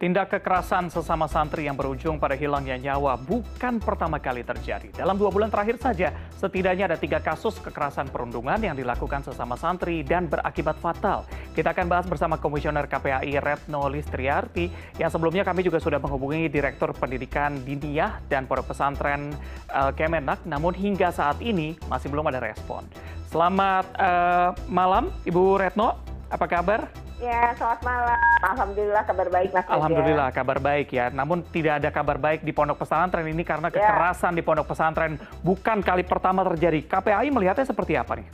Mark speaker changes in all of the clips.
Speaker 1: Tindak kekerasan sesama santri yang berujung pada hilangnya nyawa bukan pertama kali terjadi. Dalam dua bulan terakhir saja, setidaknya ada tiga kasus kekerasan perundungan yang dilakukan sesama santri dan berakibat fatal. Kita akan bahas bersama Komisioner KPAI Retno Listriarti, yang sebelumnya kami juga sudah menghubungi Direktur Pendidikan Diniyah dan Pondok Pesantren uh, Kemenak, namun hingga saat ini masih belum ada respon. Selamat uh, malam, Ibu Retno. Apa kabar?
Speaker 2: Ya, selamat malam. Alhamdulillah kabar baik Mas.
Speaker 1: Alhamdulillah kabar baik ya. Namun tidak ada kabar baik di pondok pesantren ini karena ya. kekerasan ya. di pondok pesantren bukan kali pertama terjadi. KPAI melihatnya seperti apa nih?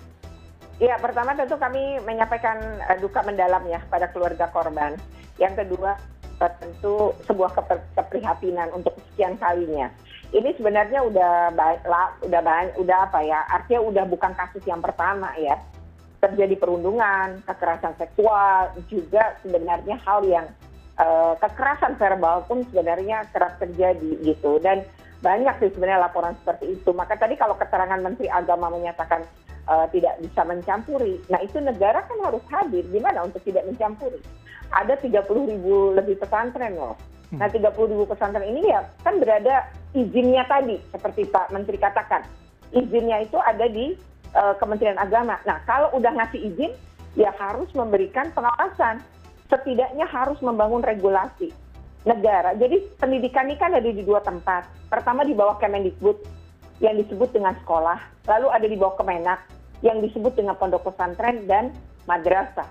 Speaker 2: Ya, pertama tentu kami menyampaikan uh, duka mendalam ya pada keluarga korban. Yang kedua uh, tentu sebuah keprihatinan untuk sekian kalinya. Ini sebenarnya udah baik udah baik, udah apa ya? Artinya udah bukan kasus yang pertama ya terjadi perundungan, kekerasan seksual, juga sebenarnya hal yang uh, kekerasan verbal pun sebenarnya kerap terjadi gitu. Dan banyak sih sebenarnya laporan seperti itu. Maka tadi kalau keterangan Menteri Agama menyatakan uh, tidak bisa mencampuri, nah itu negara kan harus hadir. Gimana untuk tidak mencampuri? Ada 30 ribu lebih pesantren loh. Hmm. Nah 30 ribu pesantren ini ya kan berada izinnya tadi, seperti Pak Menteri katakan. Izinnya itu ada di Kementerian Agama. Nah, kalau udah ngasih izin, ya harus memberikan pengawasan. Setidaknya harus membangun regulasi negara. Jadi pendidikan ini kan ada di dua tempat. Pertama di bawah Kemendikbud yang disebut dengan sekolah, lalu ada di bawah Kemenak yang disebut dengan pondok pesantren dan madrasah.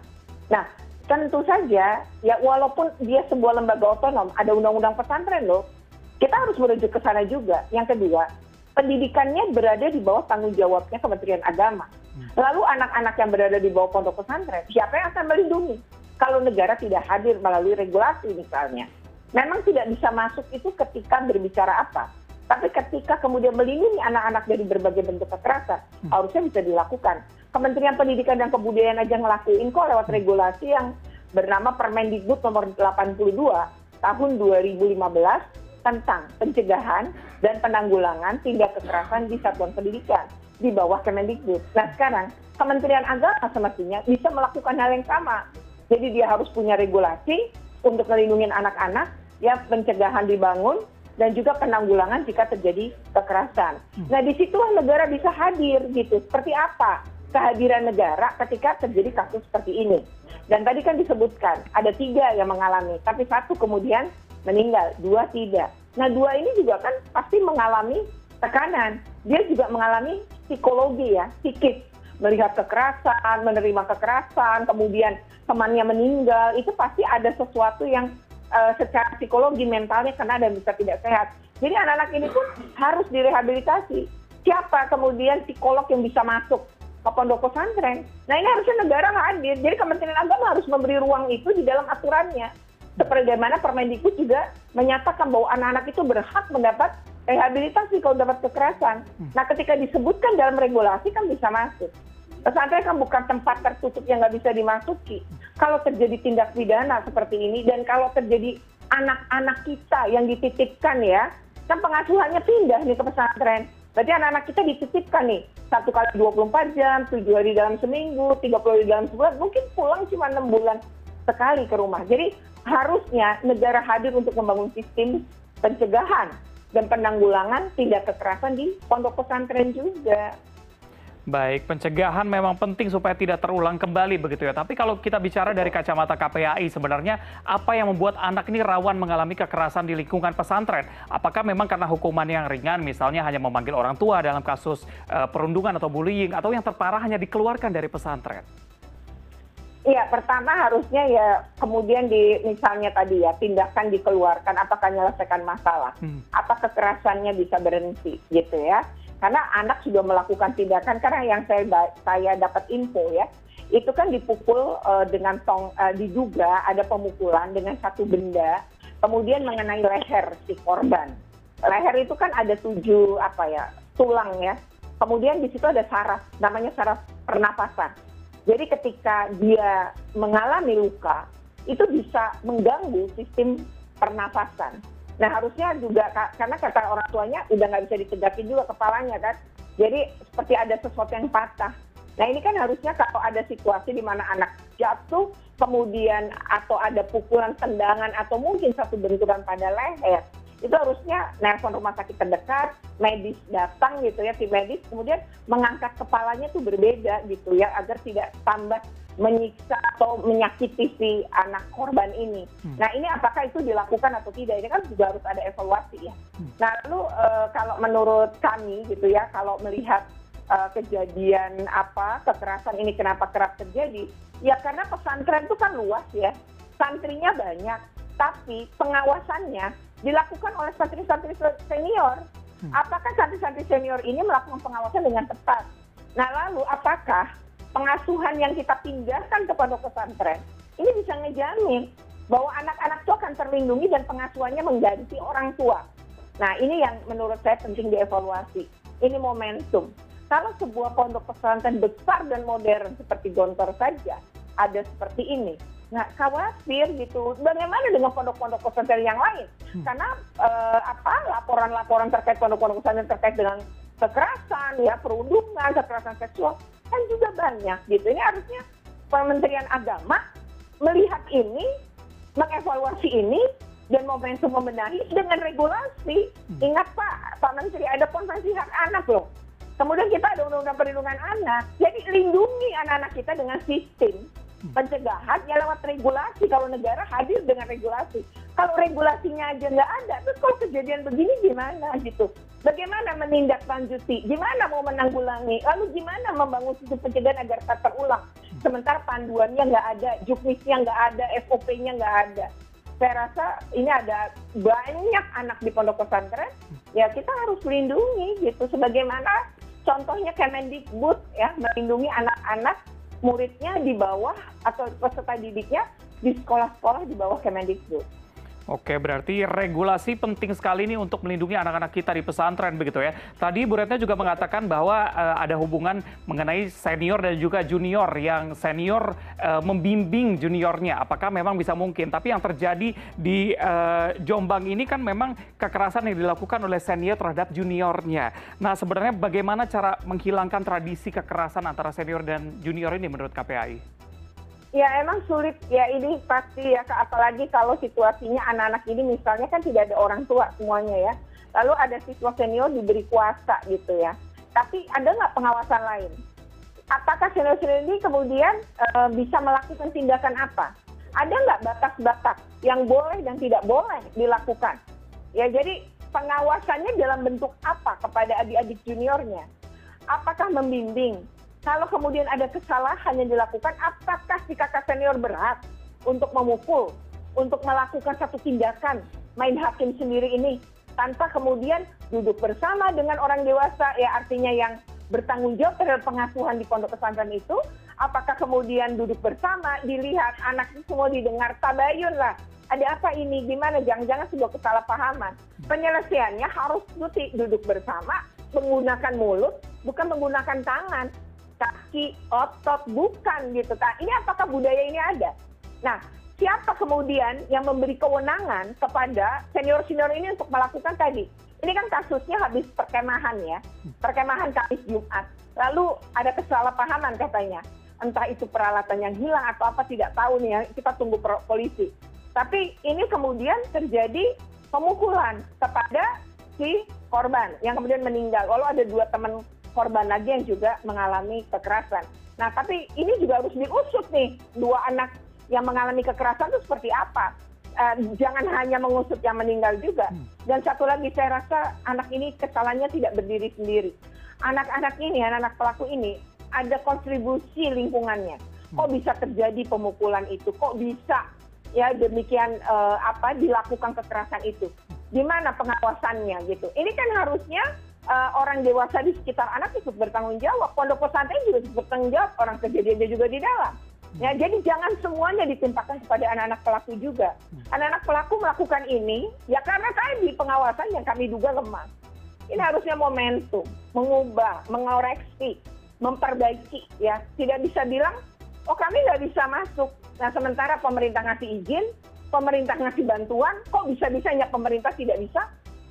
Speaker 2: Nah, tentu saja ya walaupun dia sebuah lembaga otonom, ada undang-undang pesantren loh, kita harus merujuk ke sana juga. Yang kedua, pendidikannya berada di bawah tanggung jawabnya Kementerian Agama. Hmm. Lalu anak-anak yang berada di bawah pondok pesantren, siapa yang akan melindungi? Kalau negara tidak hadir melalui regulasi misalnya. Memang tidak bisa masuk itu ketika berbicara apa. Tapi ketika kemudian melindungi anak-anak dari berbagai bentuk kekerasan, hmm. harusnya bisa dilakukan. Kementerian Pendidikan dan Kebudayaan aja ngelakuin kok lewat regulasi yang bernama Permendikbud nomor 82 tahun 2015 tentang pencegahan dan penanggulangan tindak kekerasan di satuan pendidikan di bawah Kemendikbud. Nah sekarang Kementerian Agama semestinya bisa melakukan hal yang sama. Jadi dia harus punya regulasi untuk melindungi anak-anak, ya pencegahan dibangun dan juga penanggulangan jika terjadi kekerasan. Hmm. Nah di situlah negara bisa hadir gitu. Seperti apa kehadiran negara ketika terjadi kasus seperti ini? Dan tadi kan disebutkan ada tiga yang mengalami, tapi satu kemudian meninggal, dua tidak. Nah dua ini juga kan pasti mengalami tekanan. Dia juga mengalami psikologi ya, psikis. Melihat kekerasan, menerima kekerasan, kemudian temannya meninggal, itu pasti ada sesuatu yang uh, secara psikologi mentalnya kena dan bisa tidak sehat. Jadi anak-anak ini pun harus direhabilitasi. Siapa kemudian psikolog yang bisa masuk ke pondok pesantren? Nah ini harusnya negara hadir. Jadi Kementerian Agama harus memberi ruang itu di dalam aturannya sebagaimana Permendikbud juga menyatakan bahwa anak-anak itu berhak mendapat rehabilitasi kalau dapat kekerasan. Hmm. Nah, ketika disebutkan dalam regulasi kan bisa masuk. Pesantren kan bukan tempat tertutup yang nggak bisa dimasuki. Kalau terjadi tindak pidana seperti ini dan kalau terjadi anak-anak kita yang dititipkan ya, kan pengasuhannya pindah nih ke pesantren. Berarti anak-anak kita dititipkan nih, satu kali 24 jam, tujuh hari dalam seminggu, 30 hari dalam sebulan, mungkin pulang cuma enam bulan sekali ke rumah. Jadi harusnya negara hadir untuk membangun sistem pencegahan dan penanggulangan tindak kekerasan di pondok pesantren juga.
Speaker 1: Baik, pencegahan memang penting supaya tidak terulang kembali begitu ya. Tapi kalau kita bicara dari kacamata KPAI sebenarnya apa yang membuat anak ini rawan mengalami kekerasan di lingkungan pesantren? Apakah memang karena hukuman yang ringan misalnya hanya memanggil orang tua dalam kasus uh, perundungan atau bullying atau yang terparah hanya dikeluarkan dari pesantren?
Speaker 2: Iya, pertama harusnya ya kemudian di misalnya tadi ya tindakan dikeluarkan apakah menyelesaikan masalah, hmm. apa kekerasannya bisa berhenti gitu ya. Karena anak sudah melakukan tindakan karena yang saya saya dapat info ya, itu kan dipukul uh, dengan tong uh, diduga ada pemukulan dengan satu benda, kemudian mengenai leher si korban. Leher itu kan ada tujuh apa ya tulang ya. Kemudian di situ ada saraf, namanya saraf pernapasan jadi ketika dia mengalami luka itu bisa mengganggu sistem pernafasan. Nah harusnya juga karena kata orang tuanya udah nggak bisa ditegakin juga kepalanya kan? Jadi seperti ada sesuatu yang patah. Nah ini kan harusnya kalau ada situasi di mana anak jatuh kemudian atau ada pukulan tendangan atau mungkin satu benturan pada leher itu harusnya nelpon rumah sakit terdekat medis datang gitu ya tim medis kemudian mengangkat kepalanya tuh berbeda gitu ya agar tidak tambah menyiksa atau menyakiti si anak korban ini. Hmm. Nah ini apakah itu dilakukan atau tidak? Ini kan juga harus ada evaluasi ya. Hmm. Nah lalu e, kalau menurut kami gitu ya, kalau melihat e, kejadian apa kekerasan ini kenapa kerap terjadi? Ya karena pesantren itu kan luas ya, santrinya banyak, tapi pengawasannya dilakukan oleh santri-santri senior. Hmm. Apakah santri-santri senior ini melakukan pengawasan dengan tepat? Nah lalu apakah pengasuhan yang kita pindahkan ke pondok pesantren ini bisa ngejamin bahwa anak-anak itu akan terlindungi dan pengasuhannya mengganti orang tua. Nah ini yang menurut saya penting dievaluasi. Ini momentum. Kalau sebuah pondok pesantren besar dan modern seperti Gontor saja ada seperti ini, nggak khawatir gitu. Bagaimana dengan pondok-pondok pesantren yang lain? Hmm. Karena eh, apa laporan-laporan terkait pondok-pondok pesantren terkait dengan kekerasan, ya perundungan, kekerasan seksual kan juga banyak gitu. Ini harusnya Kementerian Agama melihat ini, mengevaluasi ini, dan momentum membenahi dengan regulasi. Hmm. Ingat Pak, Pak Menteri ada konvensi hak anak loh. Kemudian kita ada undang-undang perlindungan anak. Jadi lindungi anak-anak kita dengan sistem. Pencegahan ya lewat regulasi. Kalau negara hadir dengan regulasi. Kalau regulasinya aja nggak ada, terus kalau kejadian begini gimana gitu? bagaimana menindaklanjuti gimana mau menanggulangi lalu gimana membangun sistem pencegahan agar tak terulang sementara panduannya nggak ada juknisnya nggak ada sop nya nggak ada saya rasa ini ada banyak anak di pondok pesantren ya kita harus melindungi gitu sebagaimana contohnya Kemendikbud ya melindungi anak-anak muridnya di bawah atau peserta didiknya di sekolah-sekolah di bawah Kemendikbud.
Speaker 1: Oke, berarti regulasi penting sekali ini untuk melindungi anak-anak kita di pesantren begitu ya. Tadi Bu Retna juga mengatakan bahwa uh, ada hubungan mengenai senior dan juga junior yang senior uh, membimbing juniornya. Apakah memang bisa mungkin? Tapi yang terjadi di uh, Jombang ini kan memang kekerasan yang dilakukan oleh senior terhadap juniornya. Nah, sebenarnya bagaimana cara menghilangkan tradisi kekerasan antara senior dan junior ini menurut KPAI?
Speaker 2: Ya emang sulit. Ya ini pasti ya apalagi kalau situasinya anak anak ini misalnya kan tidak ada orang tua semuanya ya. Lalu ada siswa senior diberi kuasa gitu ya. Tapi ada nggak pengawasan lain? Apakah senior senior ini kemudian e, bisa melakukan tindakan apa? Ada nggak batas-batas yang boleh dan tidak boleh dilakukan? Ya jadi pengawasannya dalam bentuk apa kepada adik-adik juniornya? Apakah membimbing kalau kemudian ada kesalahan yang dilakukan apakah si kakak senior berat untuk memukul untuk melakukan satu tindakan main hakim sendiri ini tanpa kemudian duduk bersama dengan orang dewasa? Ya artinya yang bertanggung jawab terhadap pengasuhan di pondok pesantren itu apakah kemudian duduk bersama dilihat anak itu semua didengar tabayun lah ada apa ini? Gimana? Jangan-jangan sebuah kesalahpahaman. Penyelesaiannya harus duduk bersama menggunakan mulut bukan menggunakan tangan kaki, otot, bukan gitu kan. Ini apakah budaya ini ada? Nah, siapa kemudian yang memberi kewenangan kepada senior-senior ini untuk melakukan tadi? Ini kan kasusnya habis perkemahan ya, perkemahan Kamis Jumat. Lalu ada kesalahpahaman katanya. Entah itu peralatan yang hilang atau apa tidak tahu nih ya, kita tunggu polisi. Tapi ini kemudian terjadi pemukulan kepada si korban yang kemudian meninggal. Lalu ada dua teman korban lagi yang juga mengalami kekerasan. Nah, tapi ini juga harus diusut nih, dua anak yang mengalami kekerasan itu seperti apa. Uh, jangan hanya mengusut yang meninggal juga. Hmm. Dan satu lagi saya rasa anak ini kesalahannya tidak berdiri sendiri. Anak-anak ini, anak-anak pelaku ini ada kontribusi lingkungannya. Kok bisa terjadi pemukulan itu? Kok bisa ya demikian uh, apa dilakukan kekerasan itu? Di mana pengawasannya gitu? Ini kan harusnya orang dewasa di sekitar anak ikut bertanggung jawab. Pondok pesantren juga ikut bertanggung jawab. Orang kejadiannya juga di dalam. Ya hmm. jadi jangan semuanya ditimpakan kepada anak-anak pelaku juga. Hmm. anak-anak pelaku melakukan ini ya karena tadi pengawasan yang kami duga lemah. Ini harusnya momentum mengubah mengoreksi memperbaiki ya. Tidak bisa bilang oh kami nggak bisa masuk. Nah sementara pemerintah ngasih izin pemerintah ngasih bantuan kok bisa bisanya pemerintah tidak bisa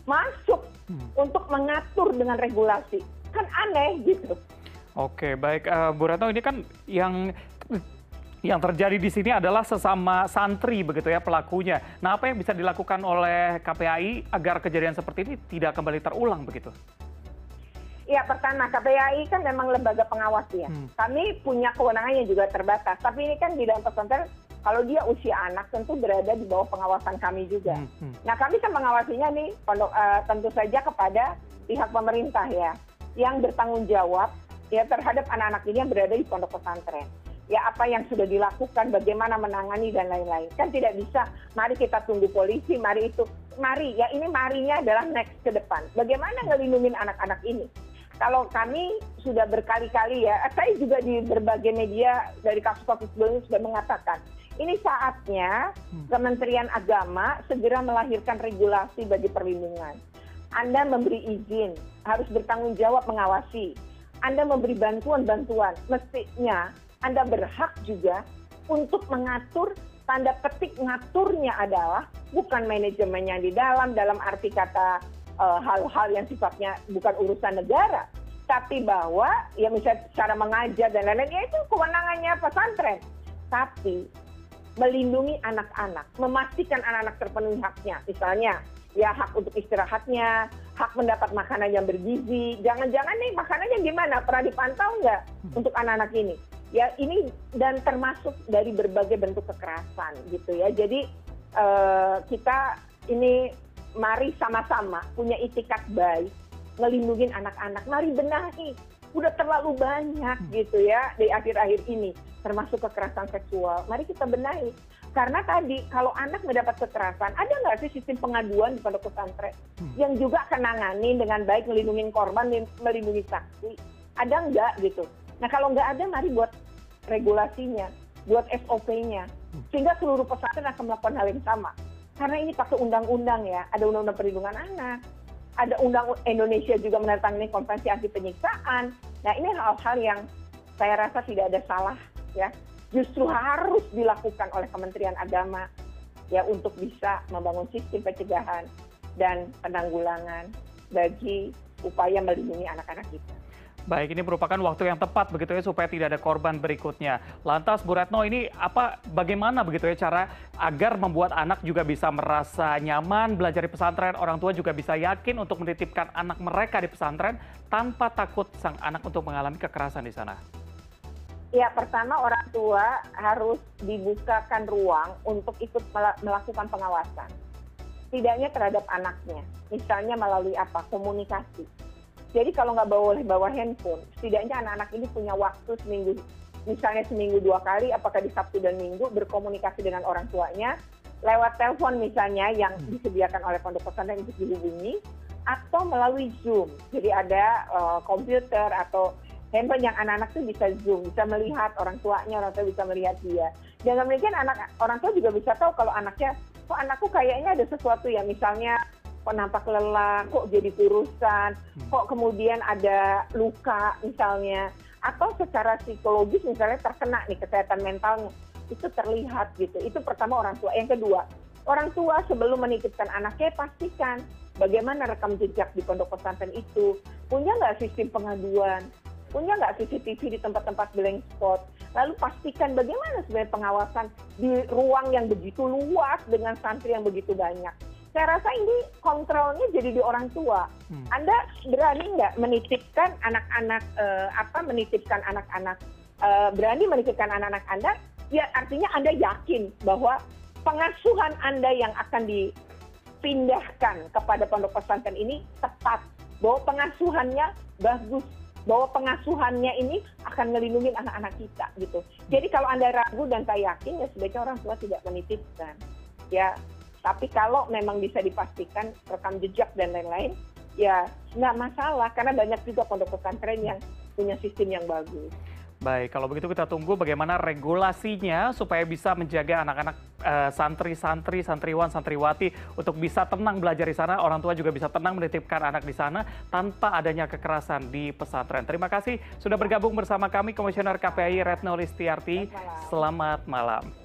Speaker 2: masuk hmm. untuk mengatur dengan regulasi kan aneh gitu
Speaker 1: oke baik uh, Bu Retno ini kan yang Yang terjadi di sini adalah sesama santri begitu ya pelakunya. Nah, apa yang bisa dilakukan oleh KPAI agar kejadian seperti ini tidak kembali terulang begitu?
Speaker 2: Ya pertama KPAI kan memang lembaga pengawas ya. Hmm. Kami punya kewenangan yang juga terbatas. Tapi ini kan di dalam pesantren kalau dia usia anak tentu berada di bawah pengawasan kami juga. Hmm. Hmm. Nah kami kan mengawasinya nih pondok uh, tentu saja kepada pihak pemerintah ya yang bertanggung jawab ya terhadap anak-anak ini yang berada di pondok pesantren ya apa yang sudah dilakukan, bagaimana menangani dan lain-lain. Kan tidak bisa, mari kita tunggu polisi, mari itu, mari ya ini marinya adalah next ke depan. Bagaimana ngelindungin anak-anak ini? Kalau kami sudah berkali-kali ya, saya juga di berbagai media dari kasus-kasus sebelumnya sudah mengatakan, ini saatnya hmm. Kementerian Agama segera melahirkan regulasi bagi perlindungan. Anda memberi izin, harus bertanggung jawab mengawasi. Anda memberi bantuan-bantuan, mestinya anda berhak juga untuk mengatur tanda petik ngaturnya adalah bukan manajemen yang di dalam dalam arti kata eh, hal-hal uh, yang sifatnya bukan urusan negara tapi bahwa ya misalnya cara mengajar dan lain-lain ya itu kewenangannya pesantren tapi melindungi anak-anak memastikan anak-anak terpenuhi haknya. Misalnya ya hak untuk istirahatnya hak mendapat makanan yang bergizi. Jangan-jangan nih makanannya gimana? Pernah dipantau nggak hmm. untuk anak-anak ini? Ya ini dan termasuk dari berbagai bentuk kekerasan gitu ya. Jadi uh, kita ini mari sama-sama punya itikat baik ngelindungin anak-anak. Mari benahi udah terlalu banyak hmm. gitu ya di akhir-akhir ini termasuk kekerasan seksual. Mari kita benahi. Karena tadi kalau anak mendapat kekerasan ada nggak sih sistem pengaduan di pondok pesantren? Hmm. yang juga kenangani dengan baik melindungi korban melindungi saksi. Ada nggak gitu? Nah kalau nggak ada mari buat regulasinya, buat SOP-nya, sehingga seluruh pesantren akan melakukan hal yang sama. Karena ini pakai undang-undang ya, ada undang-undang perlindungan anak, ada undang Indonesia juga menandatangani konvensi anti penyiksaan. Nah ini hal-hal yang saya rasa tidak ada salah ya, justru harus dilakukan oleh Kementerian Agama ya untuk bisa membangun sistem pencegahan dan penanggulangan bagi upaya melindungi anak-anak kita.
Speaker 1: Baik, ini merupakan waktu yang tepat begitu ya supaya tidak ada korban berikutnya. Lantas Bu Retno ini apa bagaimana begitu ya cara agar membuat anak juga bisa merasa nyaman belajar di pesantren, orang tua juga bisa yakin untuk menitipkan anak mereka di pesantren tanpa takut sang anak untuk mengalami kekerasan di sana?
Speaker 2: Ya, pertama orang tua harus dibukakan ruang untuk ikut melakukan pengawasan. Tidaknya terhadap anaknya, misalnya melalui apa? Komunikasi jadi kalau nggak boleh bawa handphone setidaknya anak anak ini punya waktu seminggu misalnya seminggu dua kali apakah di sabtu dan minggu berkomunikasi dengan orang tuanya lewat telepon misalnya yang hmm. disediakan oleh pondok pesantren untuk dihubungi atau melalui Zoom. Jadi ada uh, komputer atau handphone yang anak-anak tuh bisa Zoom, bisa melihat orang tuanya, orang tua bisa melihat dia. Dengan demikian anak orang tua juga bisa tahu kalau anaknya, kok anakku kayaknya ada sesuatu ya, misalnya kok nampak lelah, kok jadi kurusan, hmm. kok kemudian ada luka misalnya, atau secara psikologis misalnya terkena nih kesehatan mentalnya, itu terlihat gitu. Itu pertama orang tua. Yang kedua, orang tua sebelum menitipkan anaknya pastikan bagaimana rekam jejak di pondok pesantren itu, punya nggak sistem pengaduan, punya nggak CCTV di tempat-tempat blank spot, lalu pastikan bagaimana sebenarnya pengawasan di ruang yang begitu luas dengan santri yang begitu banyak saya rasa ini kontrolnya jadi di orang tua. Hmm. Anda berani nggak menitipkan anak-anak uh, apa menitipkan anak-anak uh, berani menitipkan anak-anak Anda? Ya artinya Anda yakin bahwa pengasuhan Anda yang akan dipindahkan kepada pondok pesantren ini tepat, bahwa pengasuhannya bagus, bahwa pengasuhannya ini akan melindungi anak-anak kita gitu. Jadi kalau Anda ragu dan saya yakin ya sebaiknya orang tua tidak menitipkan. Ya, tapi kalau memang bisa dipastikan rekam jejak dan lain-lain ya nggak masalah karena banyak juga pondok pesantren yang punya sistem yang bagus.
Speaker 1: Baik, kalau begitu kita tunggu bagaimana regulasinya supaya bisa menjaga anak-anak uh, santri-santri, santriwan, santriwati untuk bisa tenang belajar di sana. Orang tua juga bisa tenang menitipkan anak di sana tanpa adanya kekerasan di pesantren. Terima kasih sudah bergabung bersama kami Komisioner KPI Retno Listiarti. Selamat malam. Selamat malam.